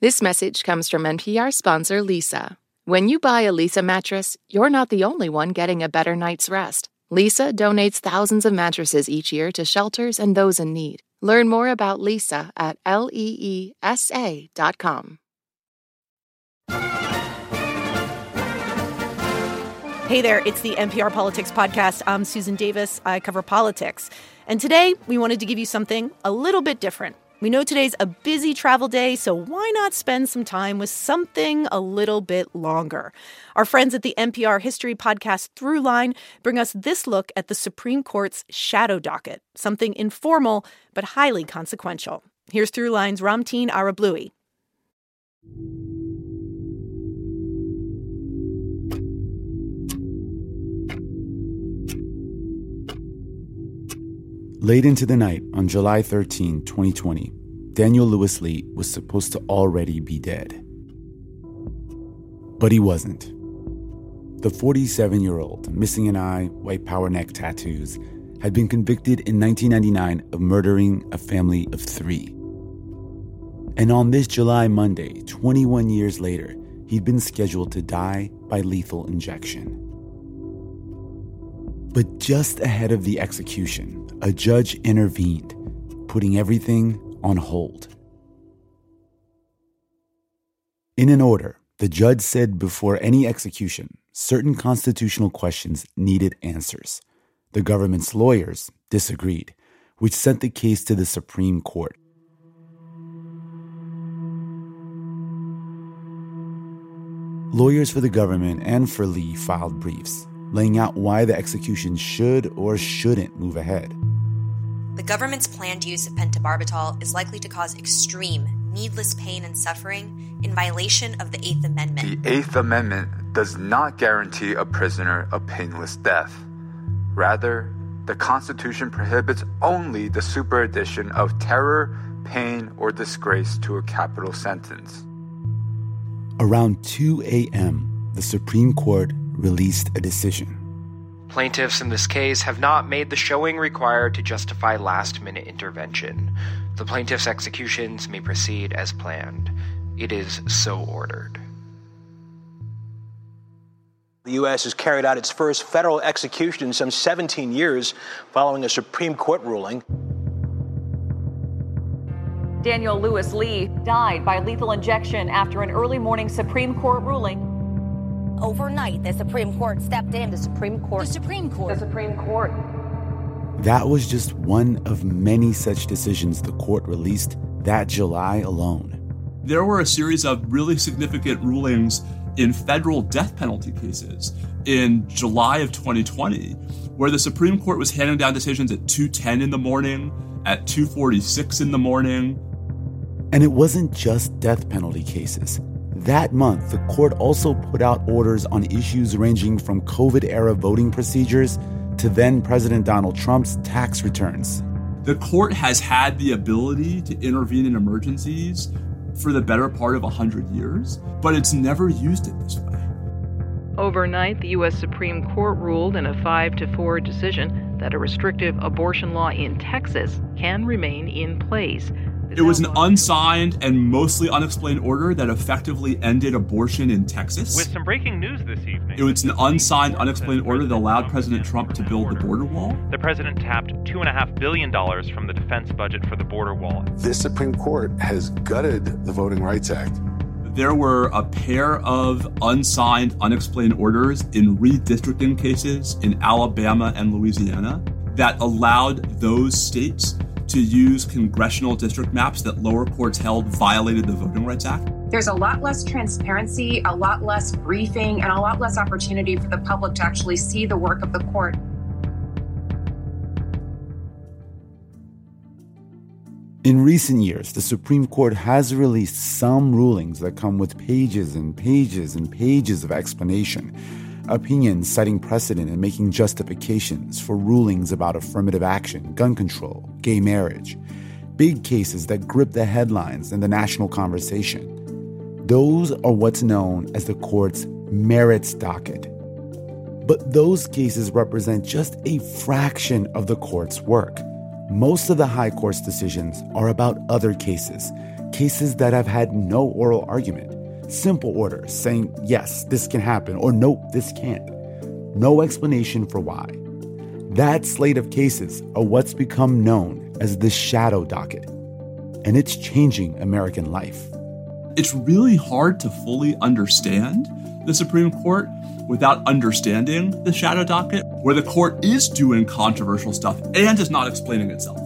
This message comes from NPR sponsor Leesa. When you buy a Leesa mattress, you're not the only one getting a better night's rest. Leesa donates thousands of mattresses each year to shelters and those in need. Learn more about Leesa at leesa.com. Hey there, it's the NPR Politics Podcast. I'm Susan Davis. I cover politics. And today we wanted to give you something a little bit different. We know today's a busy travel day, so why not spend some time with something a little bit longer? Our friends at the NPR History Podcast Throughline bring us this look at the Supreme Court's shadow docket, something informal but highly consequential. Here's Throughline's Ramtin Arablouei. Late into the night on July 13, 2020, Daniel Lewis Lee was supposed to already be dead. But he wasn't. The 47 year old, missing an eye, white power neck tattoos, had been convicted in 1999 of murdering a family of three. And on this July Monday, 21 years later, he'd been scheduled to die by lethal injection. But just ahead of the execution, a judge intervened, putting everything on hold. In an order, the judge said before any execution, certain constitutional questions needed answers. The government's lawyers disagreed, which sent the case to the Supreme Court. Lawyers for the government and for Lee filed briefs, laying out why the execution should or shouldn't move ahead. The government's planned use of pentobarbital is likely to cause extreme, needless pain and suffering in violation of the Eighth Amendment. The Eighth Amendment does not guarantee a prisoner a painless death. Rather, the Constitution prohibits only the superaddition of terror, pain, or disgrace to a capital sentence. Around 2 a.m., the Supreme Court released a decision. Plaintiffs in this case have not made the showing required to justify last minute intervention. The plaintiff's executions may proceed as planned. It is so ordered. The U.S. has carried out its first federal execution in some 17 years following a Supreme Court ruling. Daniel Lewis Lee died by lethal injection after an early morning Supreme Court ruling. Overnight, the Supreme Court stepped in. The Supreme Court. The Supreme Court. The Supreme Court. That was just one of many such decisions the court released that July alone. There were a series of really significant rulings in federal death penalty cases in July of 2020 where the Supreme Court was handing down decisions at 2:10 in the morning, at 2:46 in the morning. And it wasn't just death penalty cases. That month, the court also put out orders on issues ranging from COVID era voting procedures to then President Donald Trump's tax returns. The court has had the ability to intervene in emergencies for the better part of 100 years, but it's never used it this way. Overnight, the U.S. Supreme Court ruled in a 5 to 4 decision that a restrictive abortion law in Texas can remain in place. It was an unsigned and mostly unexplained order that effectively ended abortion in Texas. With some breaking news this evening. It was an unsigned, unexplained order that allowed President Trump to build the border wall. The president tapped $2.5 billion from the defense budget for the border wall. This Supreme Court has gutted the Voting Rights Act. There were a pair of unsigned, unexplained orders in redistricting cases in Alabama and Louisiana that allowed those states to use congressional district maps that lower courts held violated the Voting Rights Act. There's a lot less transparency, a lot less briefing, and a lot less opportunity for the public to actually see the work of the court. In recent years, the Supreme Court has released some rulings that come with pages and pages and pages of explanation opinions citing precedent and making justifications for rulings about affirmative action, gun control, gay marriage, big cases that grip the headlines and the national conversation. Those are what's known as the court's merits docket. But those cases represent just a fraction of the court's work. Most of the High Court's decisions are about other cases, cases that have had no oral argument. Simple orders saying, yes, this can happen, or nope, this can't. No explanation for why. That slate of cases are what's become known as the shadow docket. And it's changing American life. It's really hard to fully understand the Supreme Court without understanding the shadow docket, where the court is doing controversial stuff and is not explaining itself.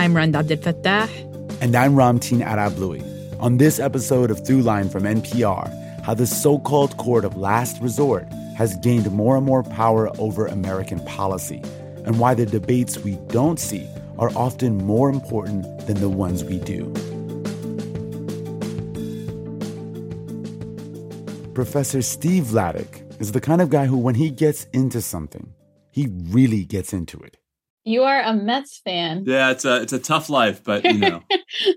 I'm Rund Abdelfatah. And I'm Ramtin Arablouei. On this episode of Throughline from NPR, how the so called court of last resort has gained more and more power over American policy, and why the debates we don't see are often more important than the ones we do. Professor Steve Vladeck is the kind of guy who, when he gets into something, he really gets into it. You are a Mets fan. Yeah, it's a it's a tough life, but you know.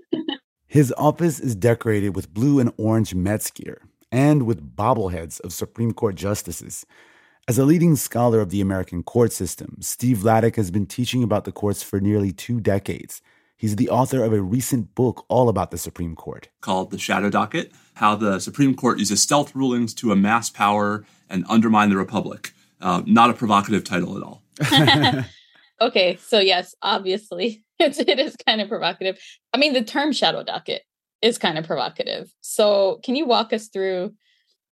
His office is decorated with blue and orange Mets gear and with bobbleheads of Supreme Court justices. As a leading scholar of the American court system, Steve Vladeck has been teaching about the courts for nearly two decades. He's the author of a recent book all about the Supreme Court called The Shadow Docket How the Supreme Court Uses Stealth Rulings to Amass Power and Undermine the Republic. Uh, not a provocative title at all. okay, so yes, obviously it's, it is kind of provocative. I mean, the term shadow docket is kind of provocative. So, can you walk us through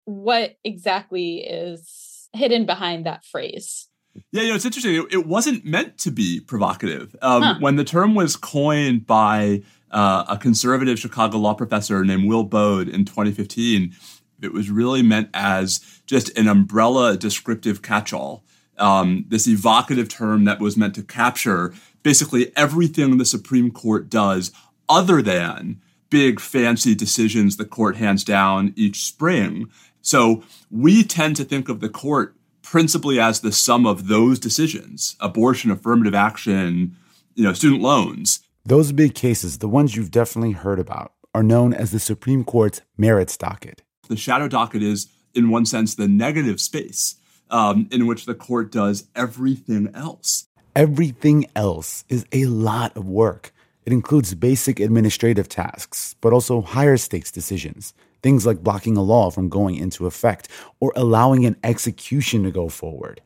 what exactly is hidden behind that phrase? Yeah, you know, it's interesting. It, it wasn't meant to be provocative. Um, huh. When the term was coined by uh, a conservative Chicago law professor named Will Baude in 2015, it was really meant as just an umbrella descriptive catch all. Um, this evocative term that was meant to capture basically everything the Supreme Court does other than big fancy decisions the court hands down each spring. So we tend to think of the court principally as the sum of those decisions abortion, affirmative action, you know, student loans. Those big cases, the ones you've definitely heard about, are known as the Supreme Court's merits docket. The shadow docket is, in one sense, the negative space um, in which the court does everything else. Everything else is a lot of work. It includes basic administrative tasks, but also higher stakes decisions Things like blocking a law from going into effect or allowing an execution to go forward.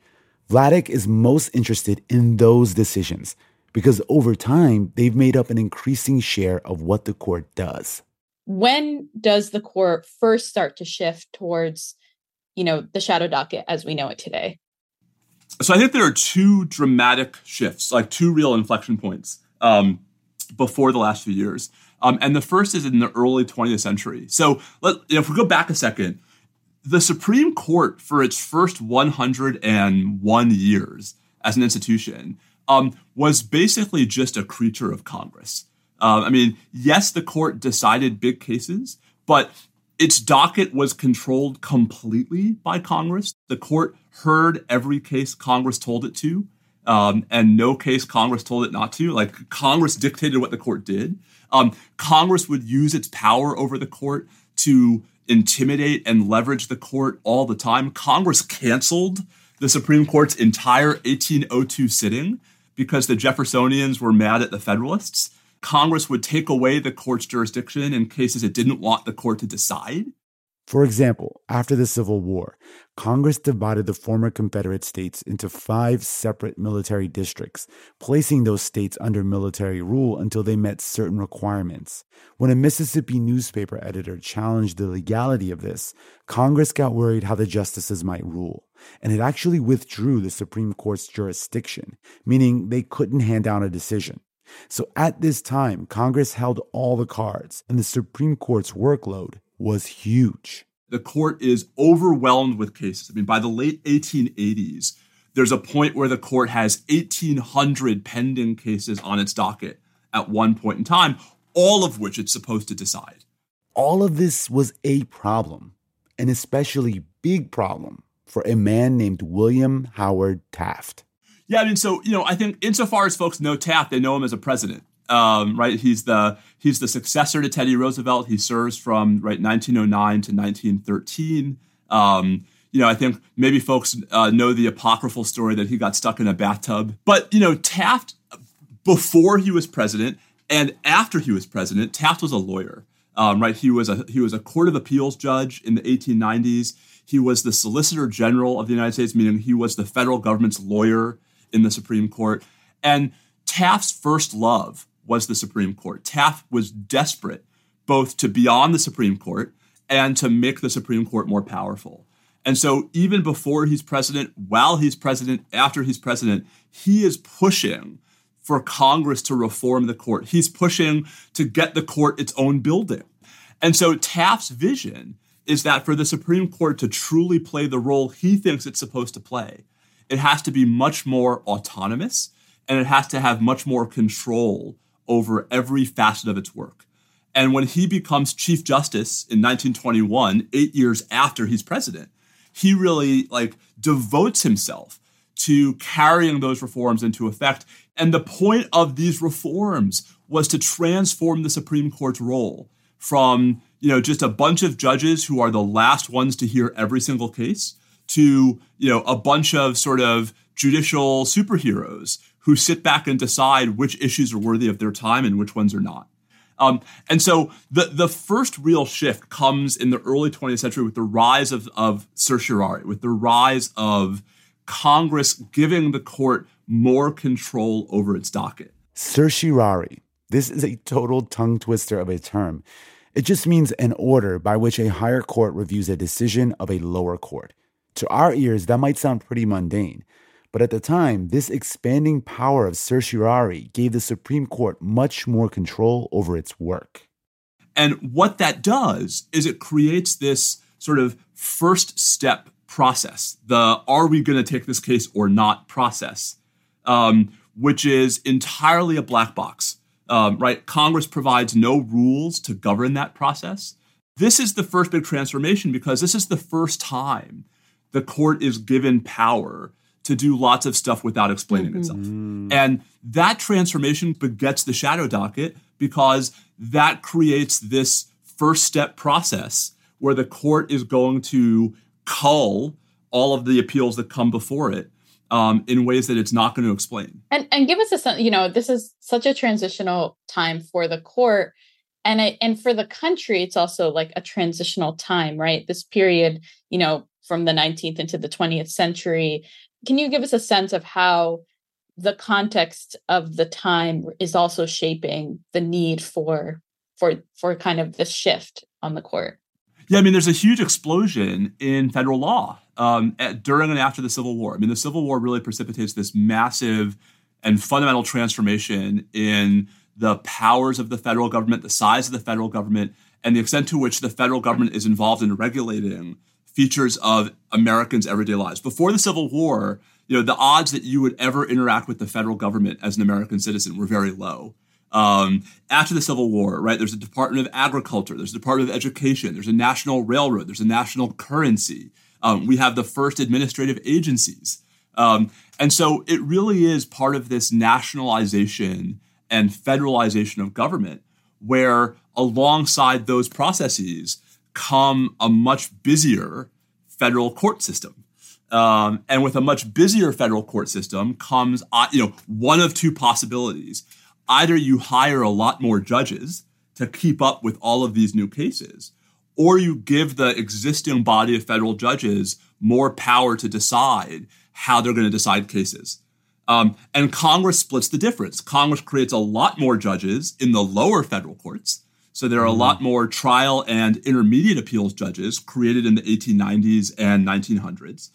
Vladeck is most interested in those decisions because over time, they've made up an increasing share of what the court does. When does the court first start to shift towards, you know, the shadow docket as we know it today? So I think there are two dramatic shifts, like two real inflection points um, before the last few years. Um, and the first is in the early 20th century. So let, you know, if we go back a second, the Supreme Court, for its first 101 years as an institution, um, was basically just a creature of Congress. Uh, I mean, yes, the court decided big cases, but its docket was controlled completely by Congress. The court heard every case Congress told it to, um, and no case Congress told it not to. Like Congress dictated what the court did. Um, Congress would use its power over the court to intimidate and leverage the court all the time. Congress canceled the Supreme Court's entire 1802 sitting because the Jeffersonians were mad at the Federalists. Congress would take away the court's jurisdiction in cases it didn't want the court to decide. For example, after the Civil War, Congress divided the former Confederate states into five separate military districts, placing those states under military rule until they met certain requirements. When a Mississippi newspaper editor challenged the legality of this, Congress got worried how the justices might rule, and it actually withdrew the Supreme Court's jurisdiction, meaning they couldn't hand down a decision. So at this time, Congress held all the cards, and the Supreme Court's workload was huge. The court is overwhelmed with cases. I mean, by the late 1880s, there's a point where the court has 1,800 pending cases on its docket at one point in time, all of which it's supposed to decide. All of this was a problem, an especially big problem for a man named William Howard Taft. Yeah, I mean, so, you know, I think insofar as folks know Taft, they know him as a president um, right? He's the he's the successor to Teddy Roosevelt. He serves from right 1909 to 1913. Um, you know, I think maybe folks uh, know the apocryphal story that he got stuck in a bathtub. But, you know, Taft, before he was president and after he was president, Taft was a lawyer. Um, right, he was a he was a court of appeals judge in the 1890s. He was the Solicitor General of the United States, meaning he was the federal government's lawyer in the Supreme Court. And Taft's first love was the Supreme Court. Taft was desperate both to be on the Supreme Court and to make the Supreme Court more powerful. And so, even before he's president, while he's president, after he's president, he is pushing for Congress to reform the court. He's pushing to get the court its own building. And so, Taft's vision is that for the Supreme Court to truly play the role he thinks it's supposed to play, it has to be much more autonomous and it has to have much more control over every facet of its work. And when he becomes Chief Justice in 1921, eight years after he's president, he really like devotes himself to carrying those reforms into effect. And the point of these reforms was to transform the Supreme Court's role from, you know, just a bunch of judges who are the last ones to hear every single case to, you know, a bunch of sort of judicial superheroes who sit back and decide which issues are worthy of their time and which ones are not. Um, and so the the first real shift comes in the early 20th century with the rise of, of certiorari, with the rise of Congress giving the court more control over its docket. Certiorari. This is a total tongue twister of a term. It just means an order by which a higher court reviews a decision of a lower court. To our ears, that might sound pretty mundane. But at the time, this expanding power of certiorari gave the Supreme Court much more control over its work. And what that does is it creates this sort of first step process, the are we going to take this case or not process, um, which is entirely a black box. Um, right? Congress provides no rules to govern that process. This is the first big transformation because this is the first time the court is given power to do lots of stuff without explaining mm-hmm. itself. And that transformation begets the shadow docket because that creates this first step process where the court is going to cull all of the appeals that come before it um, in ways that it's not going to explain. And and give us a sense, you know, this is such a transitional time for the court. And I, and for the country, it's also like a transitional time, right? This period, you know, from the 19th into the 20th century, can you give us a sense of how the context of the time is also shaping the need for for for kind of this shift on the court? Yeah, I mean, there's a huge explosion in federal law um, at, during and after the Civil War. I mean, the Civil War really precipitates this massive and fundamental transformation in the powers of the federal government, the size of the federal government, and the extent to which the federal government is involved in regulating features of Americans' everyday lives. Before the Civil War, you know, the odds that you would ever interact with the federal government as an American citizen were very low. Um, after the Civil War, right, there's a Department of Agriculture, there's a Department of Education, there's a national railroad, there's a national currency. Um, we have the first administrative agencies. Um, and so it really is part of this nationalization and federalization of government, where alongside those processes, come a much busier federal court system. Um, and with a much busier federal court system comes, uh, you know, one of two possibilities. Either you hire a lot more judges to keep up with all of these new cases, or you give the existing body of federal judges more power to decide how they're going to decide cases. Um, and Congress splits the difference. Congress creates a lot more judges in the lower federal courts so there are a mm-hmm. lot more trial and intermediate appeals judges created in the 1890s and 1900s.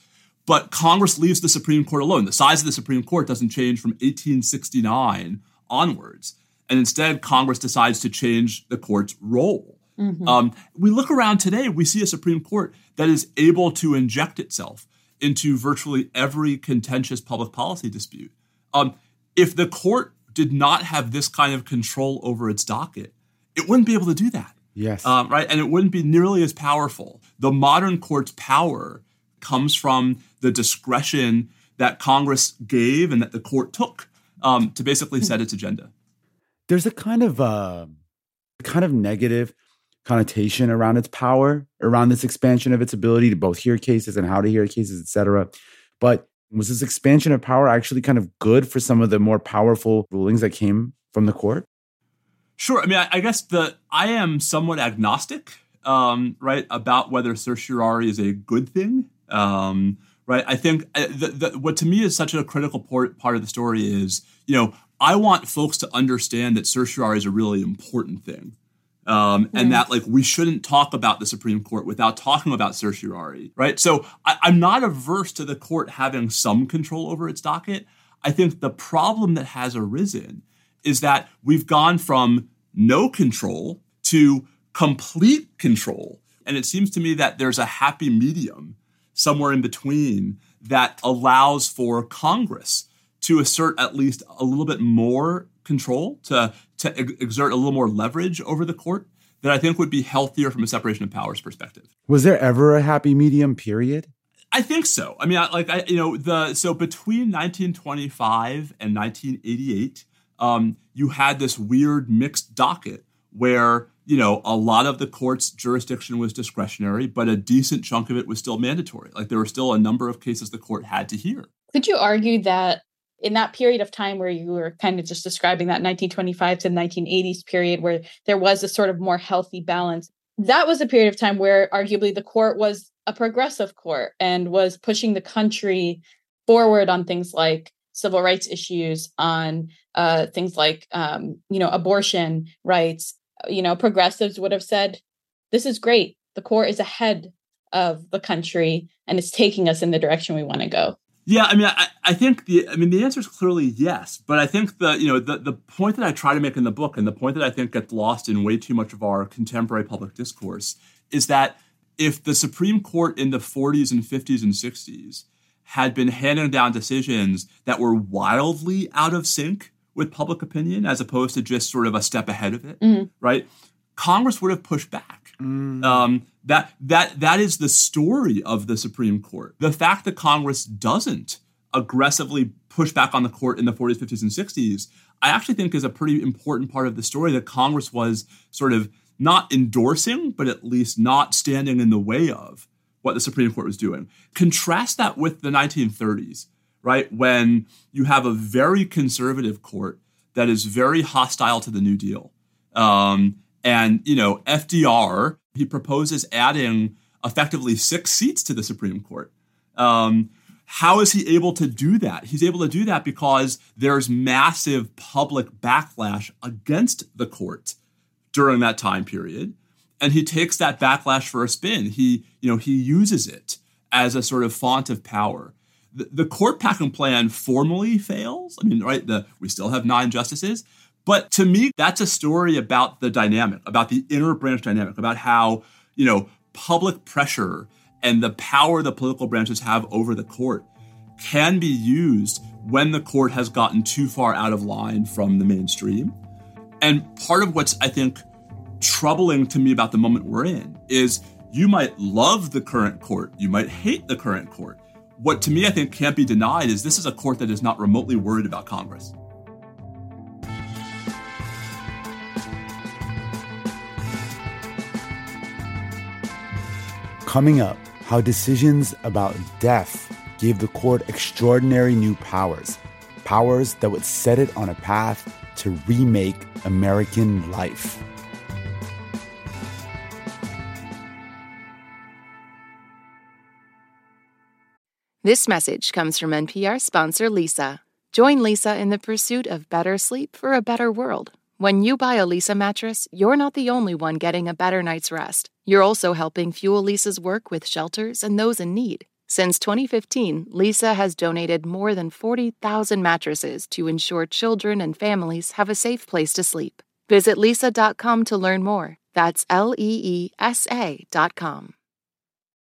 But Congress leaves the Supreme Court alone. The size of the Supreme Court doesn't change from 1869 onwards. And instead, Congress decides to change the court's role. Mm-hmm. Um, we look around today, we see a Supreme Court that is able to inject itself into virtually every contentious public policy dispute. Um, if the court did not have this kind of control over its docket, it wouldn't be able to do that. Yes. Um, right. And it wouldn't be nearly as powerful. The modern court's power comes from the discretion that Congress gave and that the court took um, to basically set its agenda. There's a kind of uh, kind of negative connotation around its power, around this expansion of its ability to both hear cases and how to hear cases, et cetera. But was this expansion of power actually kind of good for some of the more powerful rulings that came from the court? Sure. I mean, I, I guess the I am somewhat agnostic, um, right, about whether certiorari is a good thing. Um, right. I think uh, the, the, what to me is such a critical part, part of the story is, you know, I want folks to understand that certiorari is a really important thing. Um, and that like we shouldn't talk about the Supreme Court without talking about certiorari, right? So I, I'm not averse to the court having some control over its docket. I think the problem that has arisen is that we've gone from no control to complete control. And it seems to me that there's a happy medium somewhere in between that allows for Congress to assert at least a little bit more control, to, to exert a little more leverage over the court that I think would be healthier from a separation of powers perspective. Was there ever a happy medium period? I think so. I mean, I, like I, you know, the so between 1925 and 1988, um, you had this weird mixed docket where you know a lot of the court's jurisdiction was discretionary, but a decent chunk of it was still mandatory. Like there were still a number of cases the court had to hear. Could you argue that in that period of time where you were kind of just describing that 1925 to 1980s period where there was a sort of more healthy balance that was a period of time where arguably the court was a progressive court and was pushing the country forward on things like civil rights issues, on uh, things like um, you know abortion rights. You know, progressives would have said, "This is great. The court is ahead of the country and it's taking us in the direction we want to go." Yeah, I mean, I, I think the I mean the answer is clearly yes, but I think the you know the the point that I try to make in the book and the point that I think gets lost in way too much of our contemporary public discourse is that if the Supreme Court in the 40s and 50s and 60s had been handing down decisions that were wildly out of sync with public opinion as opposed to just sort of a step ahead of it, mm-hmm. right? Congress would have pushed back. Mm. Um, that that that is the story of the Supreme Court. The fact that Congress doesn't aggressively push back on the court in the 40s, 50s, and 60s, I actually think is a pretty important part of the story that Congress was sort of not endorsing, but at least not standing in the way of what the Supreme Court was doing. Contrast that with the 1930s, right? When you have a very conservative court that is very hostile to the New Deal. Um, and, you know, FDR, he proposes adding effectively six seats to the Supreme Court. Um, how is he able to do that? He's able to do that because there's massive public backlash against the court during that time period. And he takes that backlash for a spin. He, you know, he uses it as a sort of font of power. The, the court packing plan formally fails. I mean, right, the, we still have nine justices, but to me, that's a story about the dynamic, about the inner branch dynamic, about how, you know, public pressure and the power the political branches have over the court can be used when the court has gotten too far out of line from the mainstream. And part of what's, I think, troubling to me about the moment we're in is you might love the current court, you might hate the current court. What to me, I think, can't be denied is this is a court that is not remotely worried about Congress. Coming up, how decisions about death gave the court extraordinary new powers, powers that would set it on a path to remake American life. This message comes from NPR sponsor Leesa. Join Leesa in the pursuit of better sleep for a better world. When you buy a Leesa mattress, you're not the only one getting a better night's rest. You're also helping fuel Leesa's work with shelters and those in need. Since 2015, Leesa has donated more than 40,000 mattresses to ensure children and families have a safe place to sleep. Visit leesa.com to learn more. That's L E E S A.com.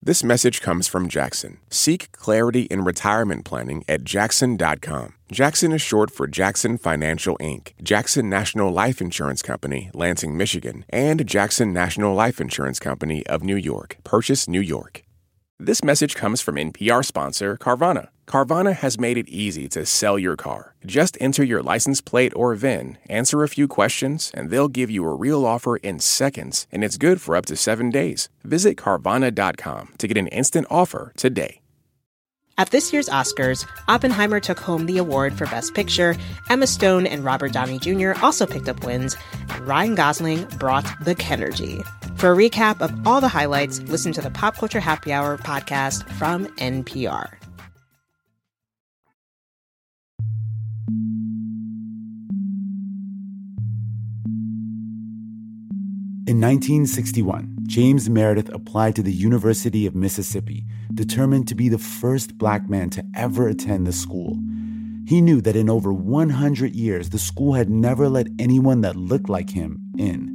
This message comes from Jackson. Seek clarity in retirement planning at jackson.com. Jackson is short for Jackson Financial Inc., Jackson National Life Insurance Company, Lansing, Michigan, and Jackson National Life Insurance Company of New York, Purchase, New York. This message comes from NPR sponsor Carvana. Carvana has made it easy to sell your car. Just enter your license plate or VIN, answer a few questions, and they'll give you a real offer in seconds, and it's good for up to seven days. Visit Carvana.com to get an instant offer today. At this year's Oscars, Oppenheimer took home the award for Best Picture. Emma Stone and Robert Downey Jr. also picked up wins, and Ryan Gosling brought the Kenergy. For a recap of all the highlights, listen to the Pop Culture Happy Hour podcast from NPR. In 1961, James Meredith applied to the University of Mississippi, determined to be the first black man to ever attend the school. He knew that in over 100 years, the school had never let anyone that looked like him in.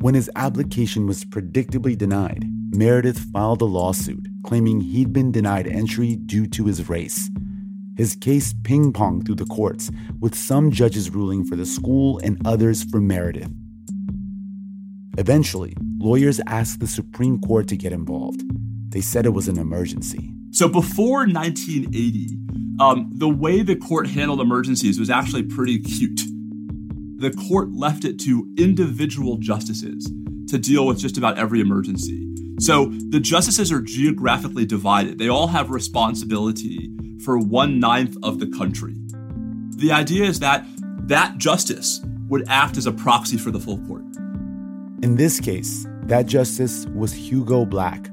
When his application was predictably denied, Meredith filed a lawsuit claiming he'd been denied entry due to his race. His case ping ponged through the courts, with some judges ruling for the school and others for Meredith. Eventually, lawyers asked the Supreme Court to get involved. They said it was an emergency. So before 1980, um, the way the court handled emergencies was actually pretty cute. The court left it to individual justices to deal with just about every emergency. So the justices are geographically divided. They all have responsibility for one ninth of the country. The idea is that that justice would act as a proxy for the full court. In this case, that justice was Hugo Black.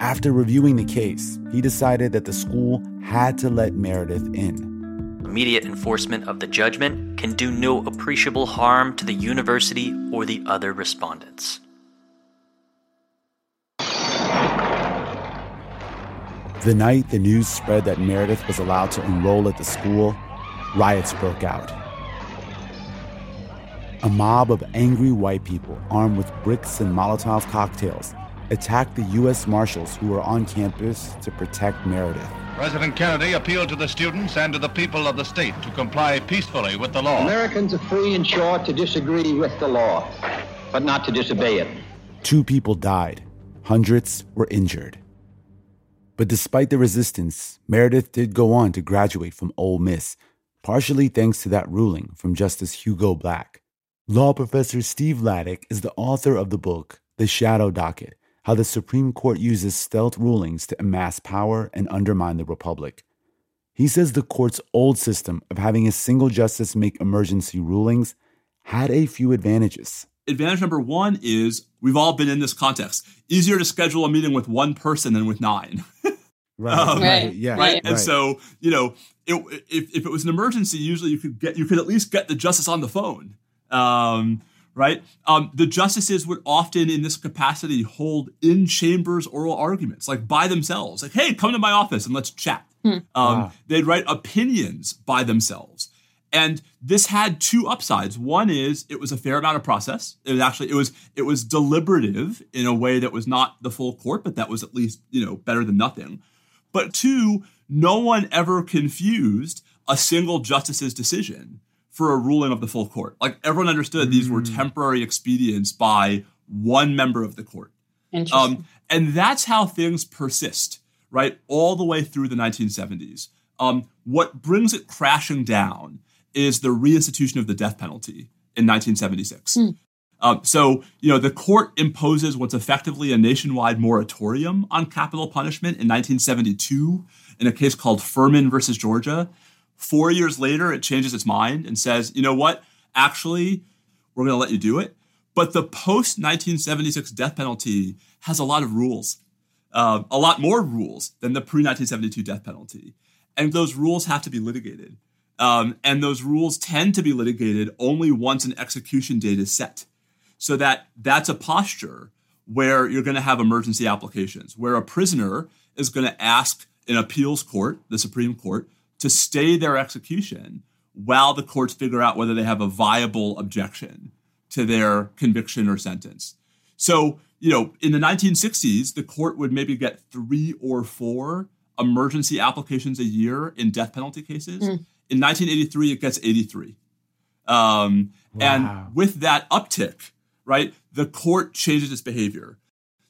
After reviewing the case, he decided that the school had to let Meredith in. Immediate enforcement of the judgment can do no appreciable harm to the university or the other respondents. The night the news spread that Meredith was allowed to enroll at the school, riots broke out. A mob of angry white people armed with bricks and Molotov cocktails attacked the U.S. Marshals who were on campus to protect Meredith. President Kennedy appealed to the students and to the people of the state to comply peacefully with the law. Americans are free and sure to disagree with the law, but not to disobey it. Two people died, hundreds were injured. But despite the resistance, Meredith did go on to graduate from Ole Miss, partially thanks to that ruling from Justice Hugo Black. Law professor Steve Vladeck is the author of the book, The Shadow Docket How the Supreme Court Uses Stealth Rulings to Amass Power and Undermine the Republic. He says the court's old system of having a single justice make emergency rulings had a few advantages. Advantage number one is we've all been in this context. Easier to schedule a meeting with one person than with nine. Right, um, right, yeah, right. And right. so, you know, it, if, if it was an emergency, usually you could get you could at least get the justice on the phone. Um, right? Um, the justices would often, in this capacity, hold in chambers oral arguments, like by themselves. Like, hey, come to my office and let's chat. Hmm. Um, wow. They'd write opinions by themselves. And this had two upsides. One is it was a fair amount of process. It was actually it was it was deliberative in a way that was not the full court, but that was at least you know better than nothing. But two, no one ever confused a single justice's decision for a ruling of the full court. Like everyone understood mm. these were mm. temporary expedients by one member of the court. Um, and that's how things persist, right? All the way through the 1970s. Um, what brings it crashing down is the reinstitution of the death penalty in 1976. Mm. Um, so, you know, the court imposes what's effectively a nationwide moratorium on capital punishment in 1972 in a case called Furman versus Georgia. Four years later, it changes its mind and says, you know what? Actually, we're going to let you do it. But the post 1976 death penalty has a lot of rules, uh, a lot more rules than the pre 1972 death penalty. And those rules have to be litigated. Um, and those rules tend to be litigated only once an execution date is set. So that that's a posture where you're going to have emergency applications, where a prisoner is going to ask an appeals court, the Supreme Court, to stay their execution while the courts figure out whether they have a viable objection to their conviction or sentence. So, you know, in the 1960s, the court would maybe get three or four emergency applications a year in death penalty cases. Mm. In 1983, it gets 83. Um, wow. And with that uptick, right, the court changes its behavior.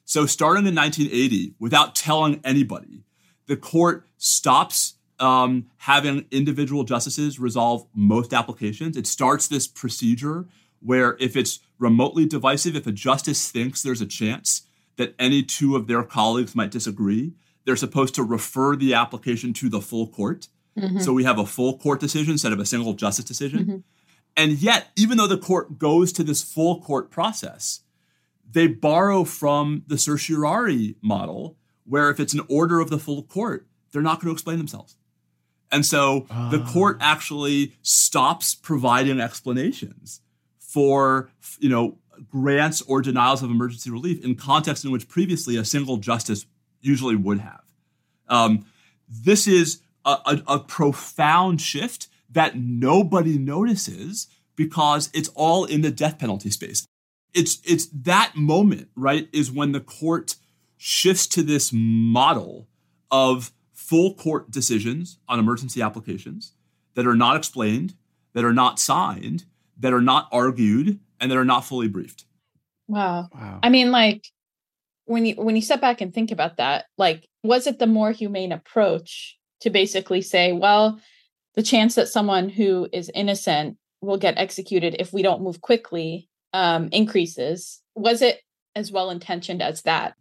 So, starting in 1980, without telling anybody, The court stops um, having individual justices resolve most applications. It starts this procedure where if it's remotely divisive, if a justice thinks there's a chance that any two of their colleagues might disagree, they're supposed to refer the application to the full court. Mm-hmm. So we have a full court decision instead of a single justice decision. Mm-hmm. And yet, even though the court goes to this full court process, they borrow from the certiorari model, where if it's an order of the full court, they're not going to explain themselves. And so oh. the court actually stops providing explanations for, you know, grants or denials of emergency relief in contexts in which previously a single justice usually would have. Um, this is a, a, a profound shift that nobody notices because it's all in the death penalty space. It's it's that moment, right, is when the court shifts to this model of full court decisions on emergency applications that are not explained, that are not signed, that are not argued, and that are not fully briefed. Wow. wow. I mean, like when you when you step back and think about that, like, was it the more humane approach to basically say, well, the chance that someone who is innocent will get executed if we don't move quickly um, increases. Was it as well intentioned as that?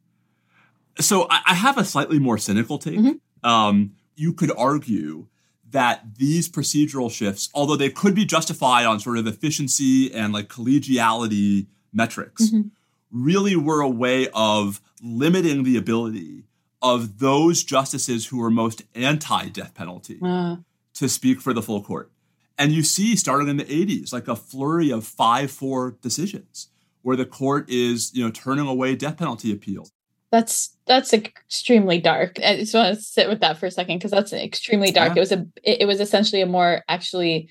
So I have a slightly more cynical take. Mm-hmm. Um, you could argue that these procedural shifts, although they could be justified on sort of efficiency and like collegiality metrics, mm-hmm. really were a way of limiting the ability of those justices who are most anti death penalty uh. to speak for the full court. And you see, starting in the 80s, like a flurry of 5 4 decisions where the court is, you know, turning away death penalty appeals. That's that's extremely dark. I just want to sit with that for a second because that's extremely dark. Yeah. It was a it, it was essentially a more actually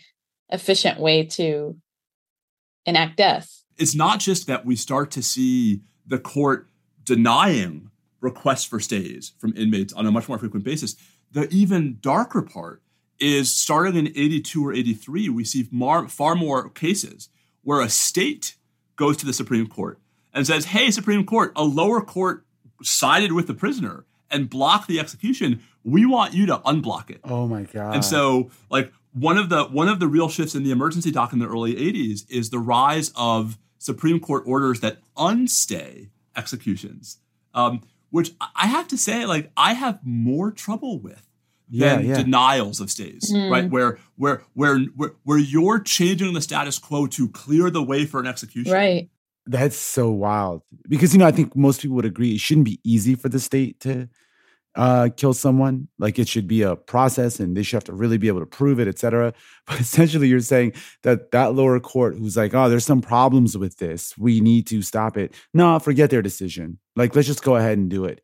efficient way to enact death. It's not just that we start to see the court denying requests for stays from inmates on a much more frequent basis. The even darker part is starting in 82 or 83, we see mar- far more cases where a state goes to the Supreme Court and says, Hey, Supreme Court, a lower court sided with the prisoner and blocked the execution. We want you to unblock it. Oh my God. And so, like, one of the one of the real shifts in the emergency dock in the early 80s is the rise of Supreme Court orders that unstay executions, um, which I have to say, like, I have more trouble with yeah, than yeah. denials of stays, mm. right? Where, where where where where you're changing the status quo to clear the way for an execution. Right. That's so wild. Because you know, I think most people would agree it shouldn't be easy for the state to uh, kill someone. Like it should be a process, and they should have to really be able to prove it, etc. But essentially, you're saying that that lower court, who's like, "Oh, there's some problems with this. We need to stop it." No, forget their decision. Like, let's just go ahead and do it.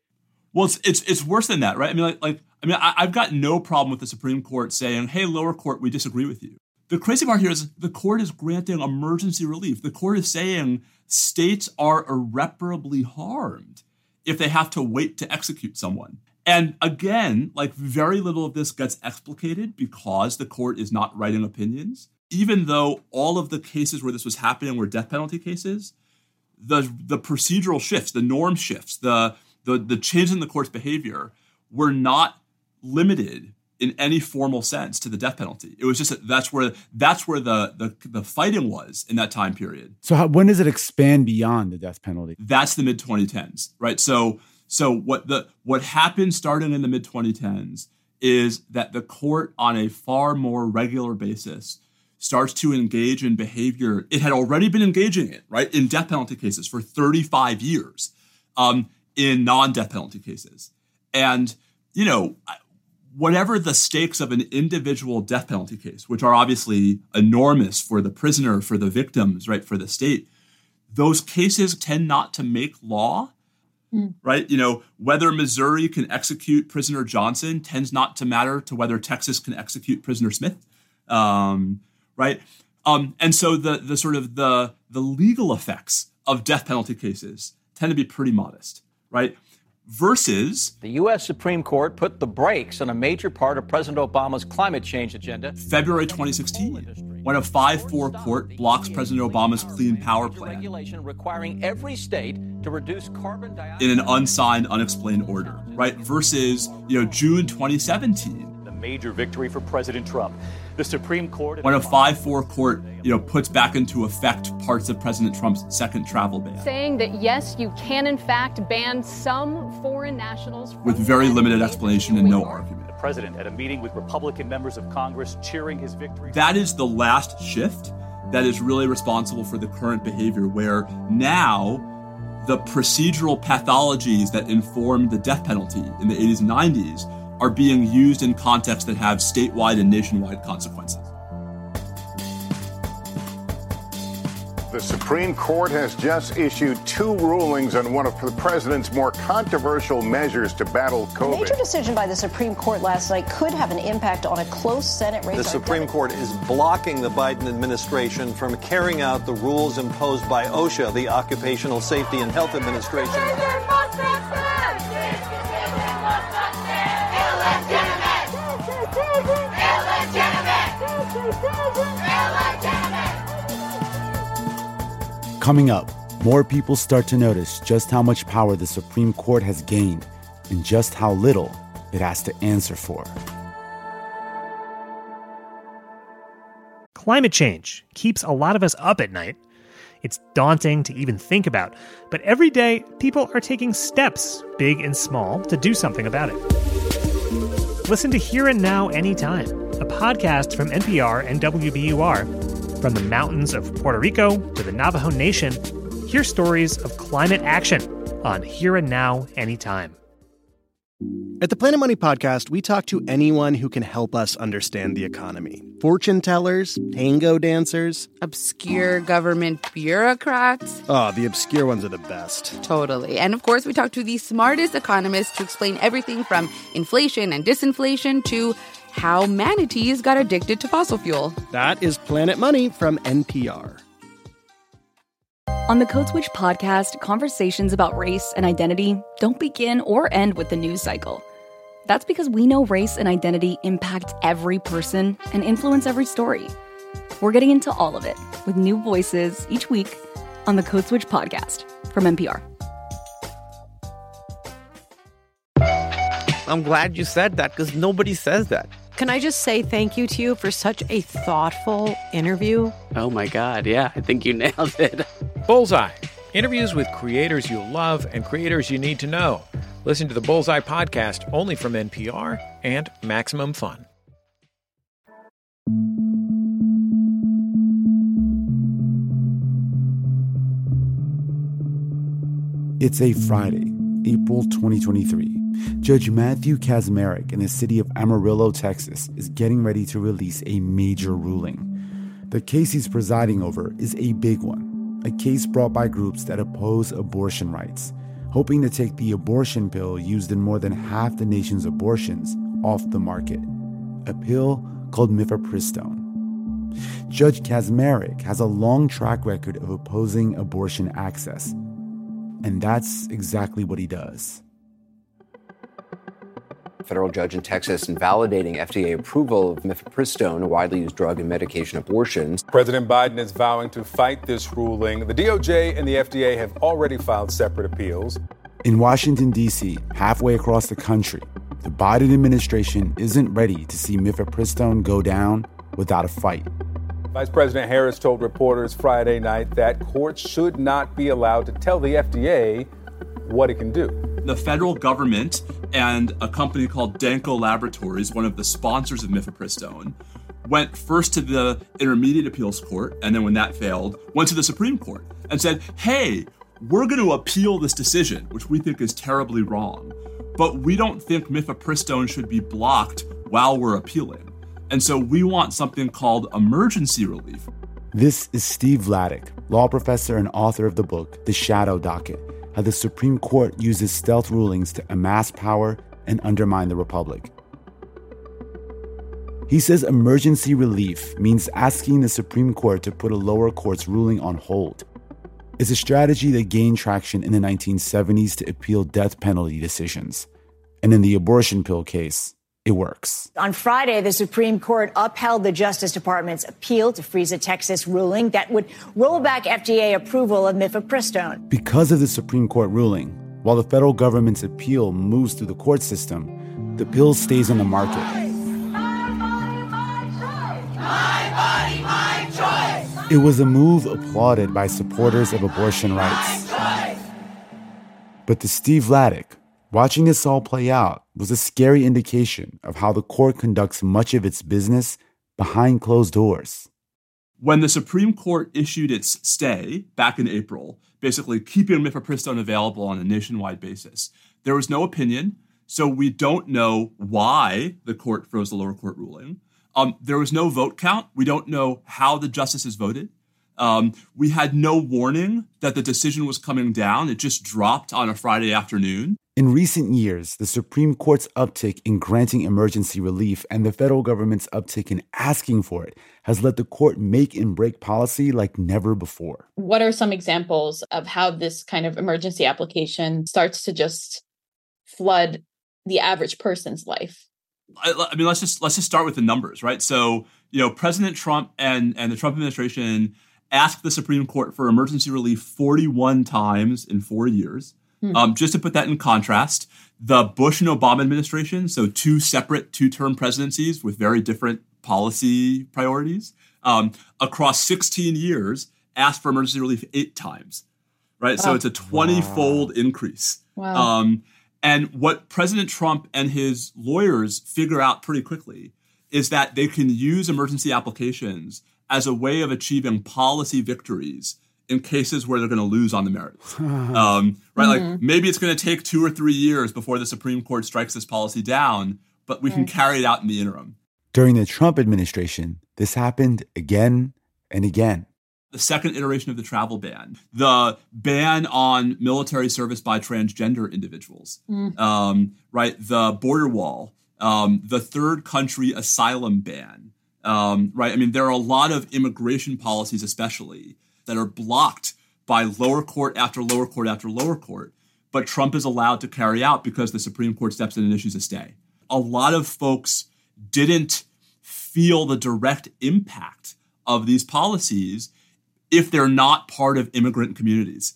Well, it's it's it's worse than that, right? I mean, like, like I mean, I, have got no problem with the Supreme Court saying, "Hey, lower court, we disagree with you." The crazy part here is the court is granting emergency relief. The court is saying states are irreparably harmed if they have to wait to execute someone. And again, like very little of this gets explicated because the court is not writing opinions. Even though all of the cases where this was happening were death penalty cases, the the procedural shifts, the norm shifts, the the the change in the court's behavior were not limited in any formal sense to the death penalty. It was just that that's where that's where the the, the fighting was in that time period. So how, when does it expand beyond the death penalty? That's the mid 2010s, right? So so what the what happened starting in the mid 2010s is that the court on a far more regular basis starts to engage in behavior it had already been engaging in right in death penalty cases for 35 years um, in non-death penalty cases and you know whatever the stakes of an individual death penalty case, which are obviously enormous for the prisoner, for the victims, right, for the state, those cases tend not to make law. Mm. Right? You know, whether Missouri can execute prisoner Johnson tends not to matter to whether Texas can execute prisoner Smith. Um, right? Um, and so the the sort of the the legal effects of death penalty cases tend to be pretty modest, right? Versus the U.S. Supreme Court put the brakes on a major part of President Obama's climate change agenda. February 2016, when a 5 4 court blocks President Obama's Clean Power Plan. Regulation requiring every state to reduce carbon dioxide in an unsigned, unexplained order, right? Versus, you know, June 2017. The major victory for President Trump. The Supreme Court. When a 5 4 court, you know, puts back into effect parts of President Trump's second travel ban. Saying that, yes, you can, in fact, ban some foreign nationals. With very limited explanation and no argument. The president at a meeting with Republican members of Congress cheering his victory. That is the last shift that is really responsible for the current behavior, where now the procedural pathologies that informed the death penalty in the 80s and 90s are being used in contexts that have statewide and nationwide consequences. The Supreme Court has just issued two rulings on one of the president's more controversial measures to battle COVID. A major decision by the Supreme Court last night could have an impact on a close Senate race. The Supreme Court is blocking the Biden administration from carrying out the rules imposed by OSHA, the Occupational Safety and Health Administration. Coming up, more people start to notice just how much power the Supreme Court has gained and just how little it has to answer for. Climate change keeps a lot of us up at night. It's daunting to even think about, but every day people are taking steps, big and small, to do something about it. Listen to Here and Now Anytime, a podcast from NPR and WBUR from the mountains of Puerto Rico to the Navajo Nation, hear stories of climate action on Here and Now Anytime. At the Planet Money podcast, we talk to anyone who can help us understand the economy fortune tellers, tango dancers, obscure government bureaucrats. Oh, the obscure ones are the best. Totally. And of course, we talk to the smartest economists to explain everything from inflation and disinflation to how manatees got addicted to fossil fuel. That is Planet Money from NPR. On the Code Switch podcast, conversations about race and identity don't begin or end with the news cycle. That's because we know race and identity impact every person and influence every story. We're getting into all of it with new voices each week on the Code Switch podcast from NPR. I'm glad you said that because nobody says that. Can I just say thank you to you for such a thoughtful interview? Oh my God, yeah, I think you nailed it. Bullseye interviews with creators you love and creators you need to know. Listen to the Bullseye podcast only from NPR and Maximum Fun. It's a Friday, April 2023. Judge Matthew Kacsmaryk in the city of Amarillo, Texas, is getting ready to release a major ruling. The case he's presiding over is a big one, a case brought by groups that oppose abortion rights, hoping to take the abortion pill used in more than half the nation's abortions off the market, a pill called mifepristone. Judge Kacsmaryk has a long track record of opposing abortion access, and that's exactly what he does federal judge in Texas invalidating FDA approval of mifepristone, a widely used drug in medication abortions. President Biden is vowing to fight this ruling. The DOJ and the FDA have already filed separate appeals. In Washington, D.C., halfway across the country, the Biden administration isn't ready to see mifepristone go down without a fight. Vice President Harris told reporters Friday night that courts should not be allowed to tell the FDA what it can do. The federal government and a company called Danco Laboratories, one of the sponsors of mifepristone, went first to the Intermediate Appeals Court, and then when that failed, went to the Supreme Court and said, hey, we're going to appeal this decision, which we think is terribly wrong. But we don't think mifepristone should be blocked while we're appealing. And so we want something called emergency relief. This is Steve Vladeck, law professor and author of the book, The Shadow Docket how the Supreme Court uses stealth rulings to amass power and undermine the Republic. He says emergency relief means asking the Supreme Court to put a lower court's ruling on hold. It's a strategy that gained traction in the 1970s to appeal death penalty decisions. And in the abortion pill case, it works. On Friday, the Supreme Court upheld the Justice Department's appeal to freeze a Texas ruling that would roll back FDA approval of mifepristone. Because of the Supreme Court ruling, while the federal government's appeal moves through the court system, the pill stays on the market. It was a move applauded by supporters of abortion rights. But to Steve Vladeck, watching this all play out was a scary indication of how the court conducts much of its business behind closed doors. When the Supreme Court issued its stay back in April, basically keeping mifepristone available on a nationwide basis, there was no opinion, so we don't know why the court froze the lower court ruling. Um, there was no vote count. We don't know how the justices voted. Um, we had no warning that the decision was coming down. It just dropped on a Friday afternoon. In recent years, the Supreme Court's uptick in granting emergency relief and the federal government's uptick in asking for it has let the court make and break policy like never before. What are some examples of how this kind of emergency application starts to just flood the average person's life? I, I mean, let's just let's just start with the numbers, right? So, you know, President Trump and and the Trump administration asked the Supreme Court for emergency relief 41 times in four years. Hmm. Um, just to put that in contrast, the Bush and Obama administration, so two separate two term presidencies with very different policy priorities, um, across 16 years, asked for emergency relief eight times, right? Wow. So it's a 20 fold wow. increase. Wow. Um, and what President Trump and his lawyers figure out pretty quickly is that they can use emergency applications as a way of achieving policy victories in cases where they're going to lose on the merits. Um, right? Mm-hmm. Like maybe it's going to take two or three years before the Supreme Court strikes this policy down, but we right. can carry it out in the interim. During the Trump administration, this happened again and again. The second iteration of the travel ban, the ban on military service by transgender individuals, mm. um, right? The border wall, um, the third country asylum ban, um, right? I mean, there are a lot of immigration policies, especially, that are blocked by lower court after lower court after lower court, but Trump is allowed to carry out because the Supreme Court steps in and issues a stay. A lot of folks didn't feel the direct impact of these policies if they're not part of immigrant communities.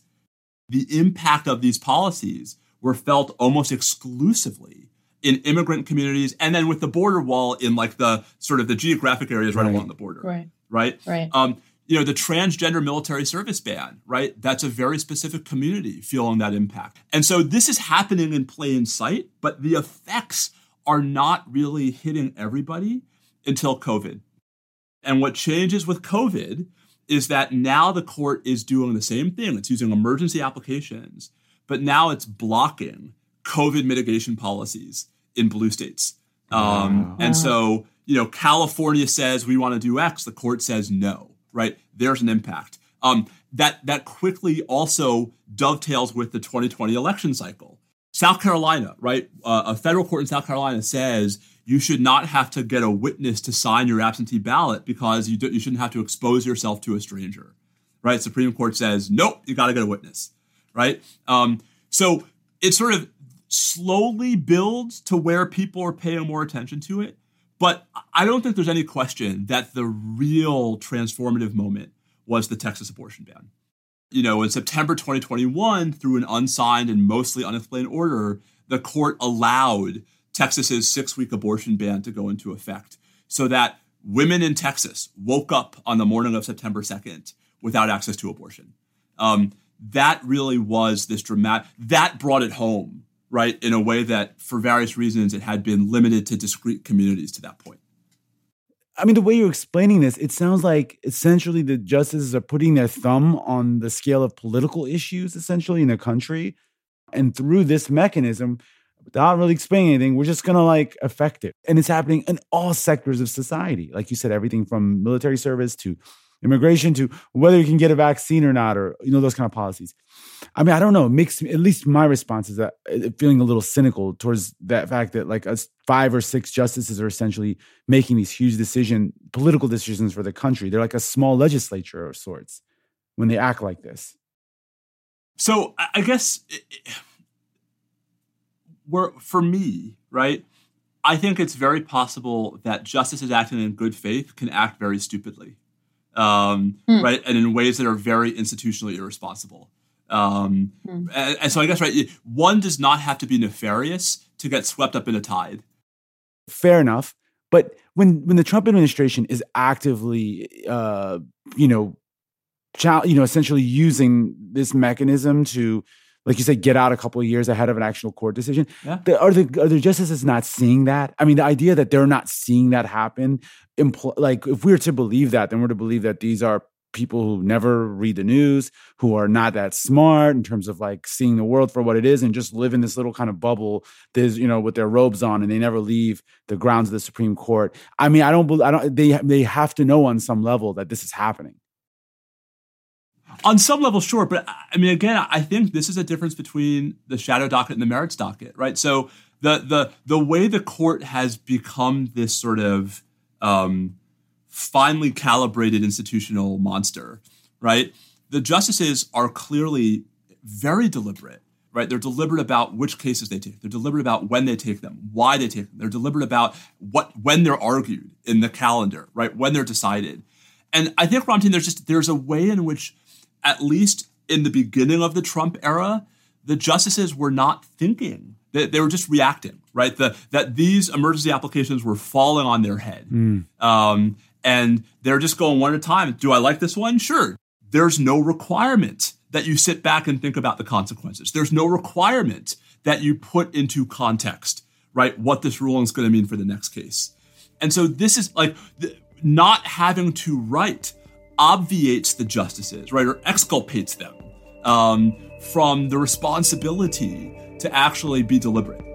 The impact of these policies were felt almost exclusively in immigrant communities and then with the border wall in like the sort of the geographic areas right, right along the border. Right. Right. Right. Um, you know, the transgender military service ban, right? That's a very specific community feeling that impact. And so this is happening in plain sight, but the effects are not really hitting everybody until COVID. And what changes with COVID is that now the court is doing the same thing. It's using emergency applications, but now it's blocking COVID mitigation policies in blue states. Um, wow. And so, you know, California says we want to do X, the court says no, right? There's an impact. Um, that that quickly also dovetails with the 2020 election cycle. South Carolina, right? Uh, a federal court in South Carolina says you should not have to get a witness to sign your absentee ballot because you, do, you shouldn't have to expose yourself to a stranger, right? Supreme Court says nope, you got to get a witness, right? Um, so it sort of slowly builds to where people are paying more attention to it. But I don't think there's any question that the real transformative moment was the Texas abortion ban. You know, in September 2021, through an unsigned and mostly unexplained order, the court allowed Texas's six week abortion ban to go into effect so that women in Texas woke up on the morning of September 2nd without access to abortion. Um, that really was this dramatic, that brought it home right, in a way that for various reasons it had been limited to discrete communities to that point. I mean, the way you're explaining this, it sounds like essentially the justices are putting their thumb on the scale of political issues, essentially, in the country. And through this mechanism, without really explaining anything, we're just gonna like affect it. And it's happening in all sectors of society. Like you said, everything from military service to immigration to whether you can get a vaccine or not, or you know those kind of policies. I mean, I don't know. It makes at least my response is that uh, feeling a little cynical towards that fact that like us five or six justices are essentially making these huge decision, political decisions for the country. They're like a small legislature of sorts when they act like this. So I guess we're for me, right? I think it's very possible that justices acting in good faith can act very stupidly, um, mm. right, and in ways that are very institutionally irresponsible. Um, mm. and, and, so I guess right, one does not have to be nefarious to get swept up in a tide. Fair enough, but when when the Trump administration is actively, uh, you know, you know, essentially using this mechanism to, like you said, get out a couple of years ahead of an actual court decision. Yeah. The, are the are the justices not seeing that? I mean, the idea that they're not seeing that happen, impl- like if we're to believe that, then we're to believe that these are people who never read the news, who are not that smart in terms of like seeing the world for what it is and just live in this little kind of bubble there's you know with their robes on and they never leave the grounds of the Supreme Court. I mean, I don't I don't they they have to know on some level that this is happening on some level, sure. But I mean, again, I think this is a difference between the shadow docket and the merits docket, right? So the the the way the court has become this sort of um, finely calibrated institutional monster, right? The justices are clearly very deliberate, right? They're deliberate about which cases they take. They're deliberate about when they take them, why they take them. They're deliberate about what when they're argued in the calendar, right? When they're decided. And I think, Ramtin, there's just there's a way in which at least in the beginning of the Trump era, the justices were not thinking. They, they were just reacting, right? The, that these emergency applications were falling on their head. Mm. Um, and they're just going one at a time. Do I like this one? Sure. There's no requirement that you sit back and think about the consequences. There's no requirement that you put into context, right, what this ruling is going to mean for the next case. And so this is like not having to write obviates the justices, right, or exculpates them um, from the responsibility to actually be deliberate.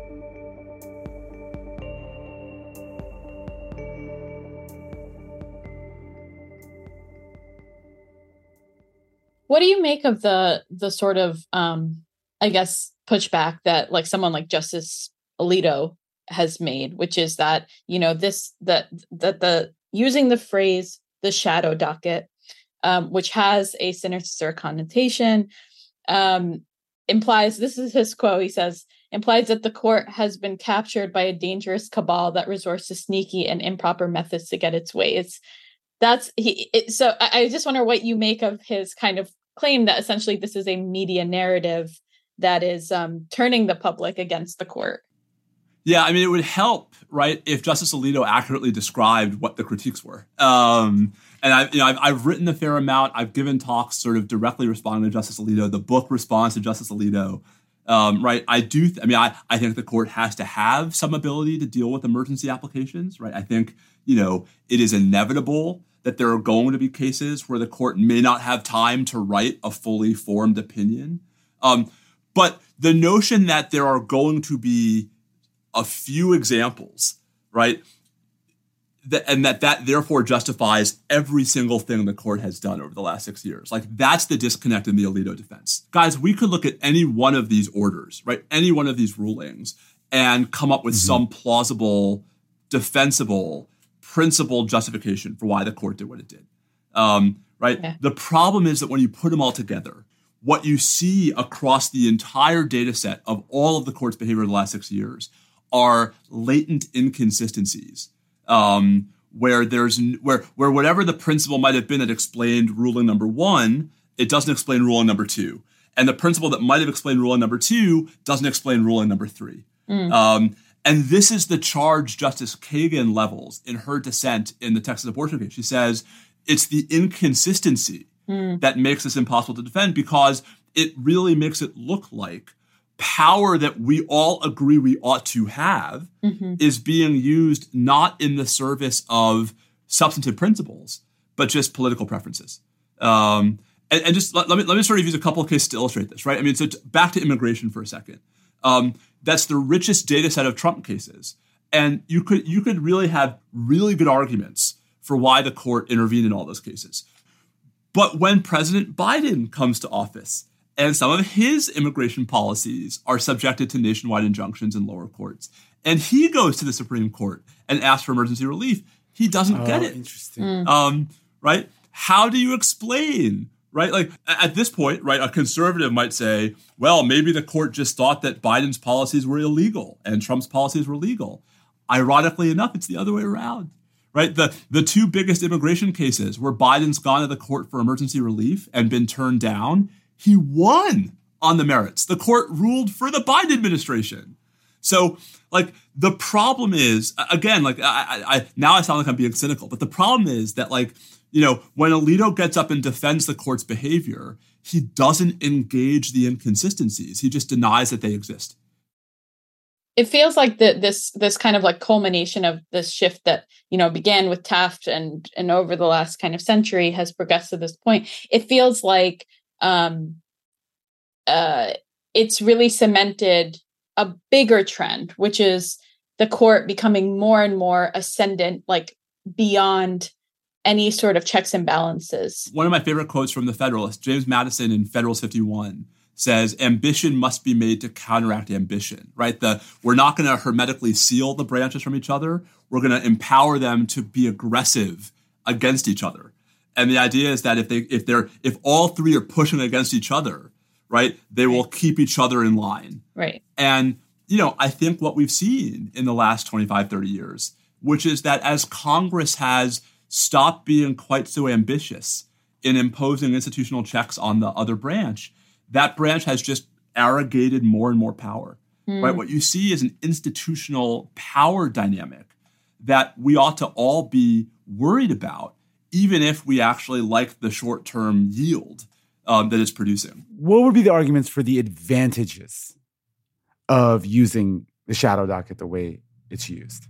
What do you make of the the sort of um, I guess pushback that like someone like Justice Alito has made, which is that you know this that that the using the phrase the shadow docket, um, which has a sinister connotation, um, implies this is his quote. He says, implies that the court has been captured by a dangerous cabal that resorts to sneaky and improper methods to get its ways. That's he. It, so I, I just wonder what you make of his kind of claim that essentially this is a media narrative that is um, turning the public against the court. Yeah, I mean, it would help, right, if Justice Alito accurately described what the critiques were. Um, and I've, you know, I've, I've, written a fair amount. I've given talks sort of directly responding to Justice Alito. The book responds to Justice Alito. Um, right. I do. Th- I mean, I, I think the court has to have some ability to deal with emergency applications. Right. I think, you know, it is inevitable that there are going to be cases where the court may not have time to write a fully formed opinion. Um, but the notion that there are going to be a few examples, right? That, and that that therefore justifies every single thing the court has done over the last six years. Like that's the disconnect in the Alito defense. Guys, we could look at any one of these orders, right? Any one of these rulings and come up with mm-hmm. some plausible, defensible, principled justification for why the court did what it did. Um, right? Yeah. The problem is that when you put them all together, what you see across the entire data set of all of the court's behavior in the last six years are latent inconsistencies um, where there's where where whatever the principle might have been that explained ruling number one, it doesn't explain ruling number two, and the principle that might have explained ruling number two doesn't explain ruling number three. Mm. Um, and this is the charge Justice Kagan levels in her dissent in the Texas abortion case. She says it's the inconsistency mm. that makes this impossible to defend because it really makes it look like power that we all agree we ought to have mm-hmm. is being used not in the service of substantive principles, but just political preferences. Um, and, and, just let, let, me let me sort of use a couple of cases to illustrate this, right? I mean, so t- back to immigration for a second. Um, that's the richest data set of Trump cases, and you could you could really have really good arguments for why the court intervened in all those cases. But when President Biden comes to office, and some of his immigration policies are subjected to nationwide injunctions in lower courts. And he goes to the Supreme Court and asks for emergency relief. He doesn't oh, get it. Interesting. Mm. Um, right? How do you explain? Right? Like at this point, right, a conservative might say, well, maybe the court just thought that Biden's policies were illegal and Trump's policies were legal. Ironically enough, it's the other way around. Right? The the two biggest immigration cases where Biden's gone to the court for emergency relief and been turned down, he won on the merits. The court ruled for the Biden administration. So, like, the problem is, again, like, I, I, now I sound like I'm being cynical, but the problem is that, like, you know, when Alito gets up and defends the court's behavior, he doesn't engage the inconsistencies. He just denies that they exist. It feels like that this this kind of like culmination of this shift that you know began with Taft and and over the last kind of century has progressed to this point. It feels like um, uh, it's really cemented a bigger trend, which is the court becoming more and more ascendant, like beyond any sort of checks and balances. One of my favorite quotes from the Federalist, James Madison in Federalist 51 says ambition must be made to counteract ambition, right? The we're not going to hermetically seal the branches from each other. We're going to empower them to be aggressive against each other. And the idea is that if they if they're if all three are pushing against each other, right, they right. will keep each other in line. Right. And you know, I think what we've seen in the last 25 30 years, which is that as Congress has stopped being quite so ambitious in imposing institutional checks on the other branch, that branch has just arrogated more and more power. Mm. Right? What you see is an institutional power dynamic that we ought to all be worried about, even if we actually like the short term yield um, that it's producing. What would be the arguments for the advantages of using the shadow docket the way it's used?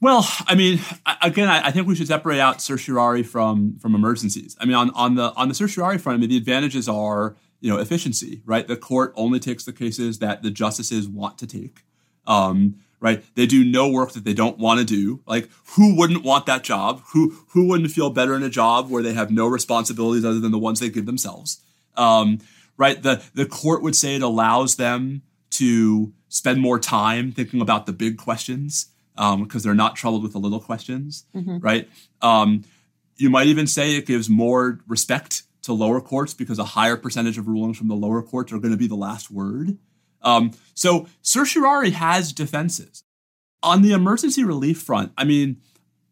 Well, I mean, again, I, think we should separate out certiorari from from emergencies. I mean, on, on the on the certiorari front, I mean, the advantages are you know efficiency, right? The court only takes the cases that the justices want to take, um, right? They do no work that they don't want to do. Like, who wouldn't want that job? Who who wouldn't feel better in a job where they have no responsibilities other than the ones they give themselves? Um, right? The the court would say it allows them to spend more time thinking about the big questions because um, they're not troubled with the little questions, mm-hmm. right? Um, you might even say it gives more respect to lower courts because a higher percentage of rulings from the lower courts are going to be the last word. Um, so certiorari has defenses. On the emergency relief front, I mean,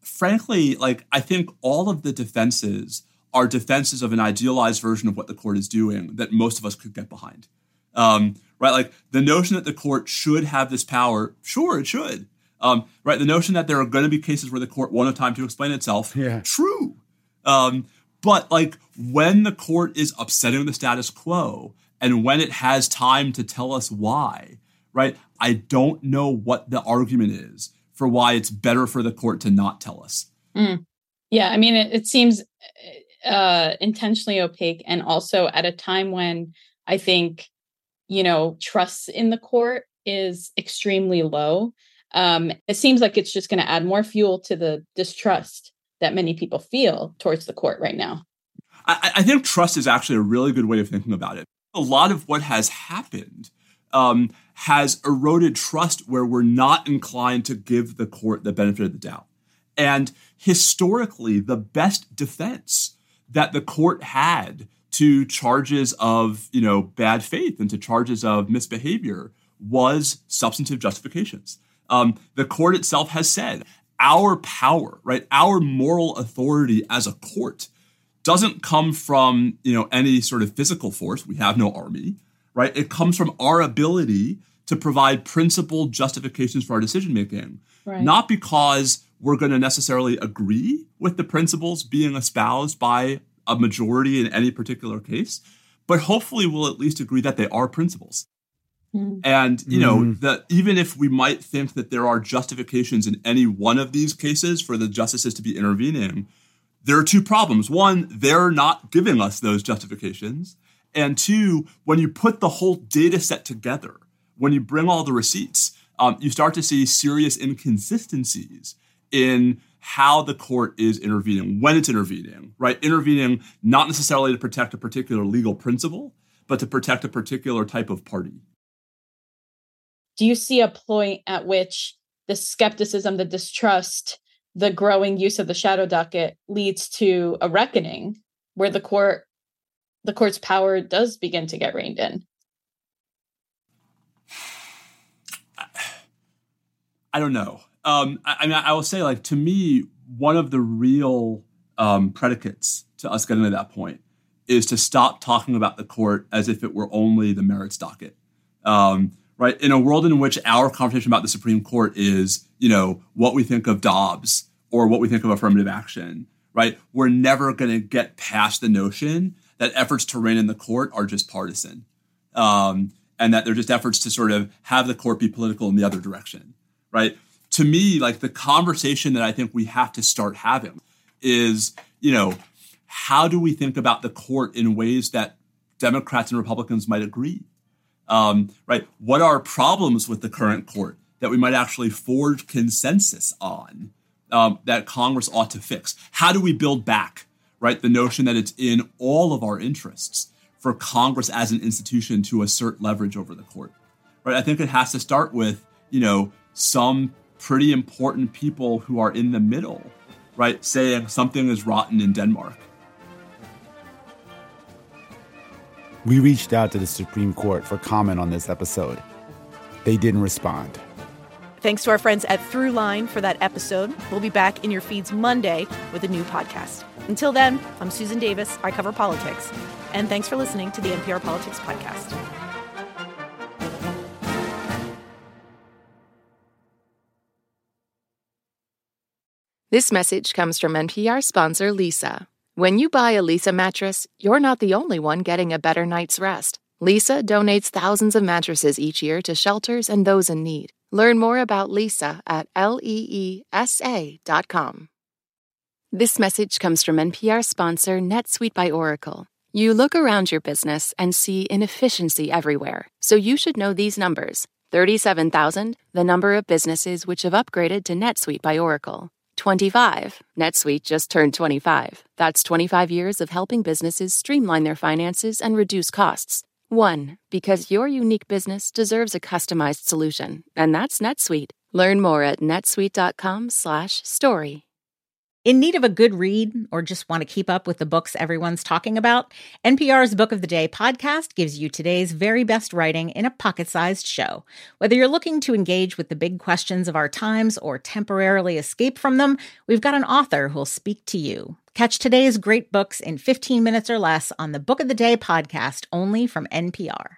frankly, like I think all of the defenses are defenses of an idealized version of what the court is doing that most of us could get behind. Um, right? Like the notion that the court should have this power, sure, it should. Um, right, the notion that there are going to be cases where the court won't have time to explain itself, yeah. true. Um, but like when the court is upsetting the status quo and when it has time to tell us why, right? I don't know what the argument is for why it's better for the court to not tell us. Mm. Yeah, I mean, it, it seems uh, intentionally opaque, and also at a time when I think you know trust in the court is extremely low um, it seems like it's just going to add more fuel to the distrust that many people feel towards the court right now. I, I think trust is actually a really good way of thinking about it. A lot of what has happened um, has eroded trust where we're not inclined to give the court the benefit of the doubt. And historically, the best defense that the court had to charges of you know bad faith and to charges of misbehavior was substantive justifications um, the court itself has said our power, right, our moral authority as a court doesn't come from you know any sort of physical force. We have no army, right? It comes from our ability to provide principled justifications for our decision making, right. not because we're going to necessarily agree with the principles being espoused by a majority in any particular case, but hopefully we'll at least agree that they are principles. Mm-hmm. And you know mm-hmm. that even if we might think that there are justifications in any one of these cases for the justices to be intervening, there are two problems. One, they're not giving us those justifications, and two, when you put the whole data set together, when you bring all the receipts, um, you start to see serious inconsistencies in how the court is intervening, when it's intervening, right? Intervening not necessarily to protect a particular legal principle, but to protect a particular type of party do you see a point at which the skepticism, the distrust, the growing use of the shadow docket leads to a reckoning where the court the court's power does begin to get reined in? I don't know. Um, I, I, mean, I will say, like to me, one of the real um, predicates to us getting to that point is to stop talking about the court as if it were only the merits docket. Um, right? In a world in which our conversation about the Supreme Court is, you know, what we think of Dobbs or what we think of affirmative action, right? We're never going to get past the notion that efforts to rein in the court are just partisan. Um, and that they're just efforts to sort of have the court be political in the other direction, right? To me, like the conversation that I think we have to start having is, you know, how do we think about the court in ways that Democrats and Republicans might agree? Um, right? What are problems with the current court that we might actually forge consensus on um, that Congress ought to fix? How do we build back, right, the notion that it's in all of our interests for Congress as an institution to assert leverage over the court? Right? I think it has to start with, you know, some pretty important people who are in the middle, right, saying something is rotten in Denmark We reached out to the Supreme Court for comment on this episode. They didn't respond. Thanks to our friends at Throughline for that episode. We'll be back in your feeds Monday with a new podcast. Until then, I'm Susan Davis. I cover politics. And thanks for listening to the NPR Politics Podcast. This message comes from NPR sponsor Leesa. When you buy a Leesa mattress, you're not the only one getting a better night's rest. Leesa donates thousands of mattresses each year to shelters and those in need. Learn more about Leesa at leesa.com. This message comes from NPR sponsor NetSuite by Oracle. You look around your business and see inefficiency everywhere, so you should know these numbers 37,000, the number of businesses which have upgraded to NetSuite by Oracle. 25. NetSuite just turned 25. That's 25 years of helping businesses streamline their finances and reduce costs. 1. Because your unique business deserves a customized solution, and that's NetSuite. Learn more at netsuite.com/story. In need of a good read or just want to keep up with the books everyone's talking about? NPR's Book of the Day podcast gives you today's very best writing in a pocket sized show. Whether you're looking to engage with the big questions of our times or temporarily escape from them, we've got an author who'll speak to you. Catch today's great books in 15 minutes or less on the Book of the Day podcast only from NPR.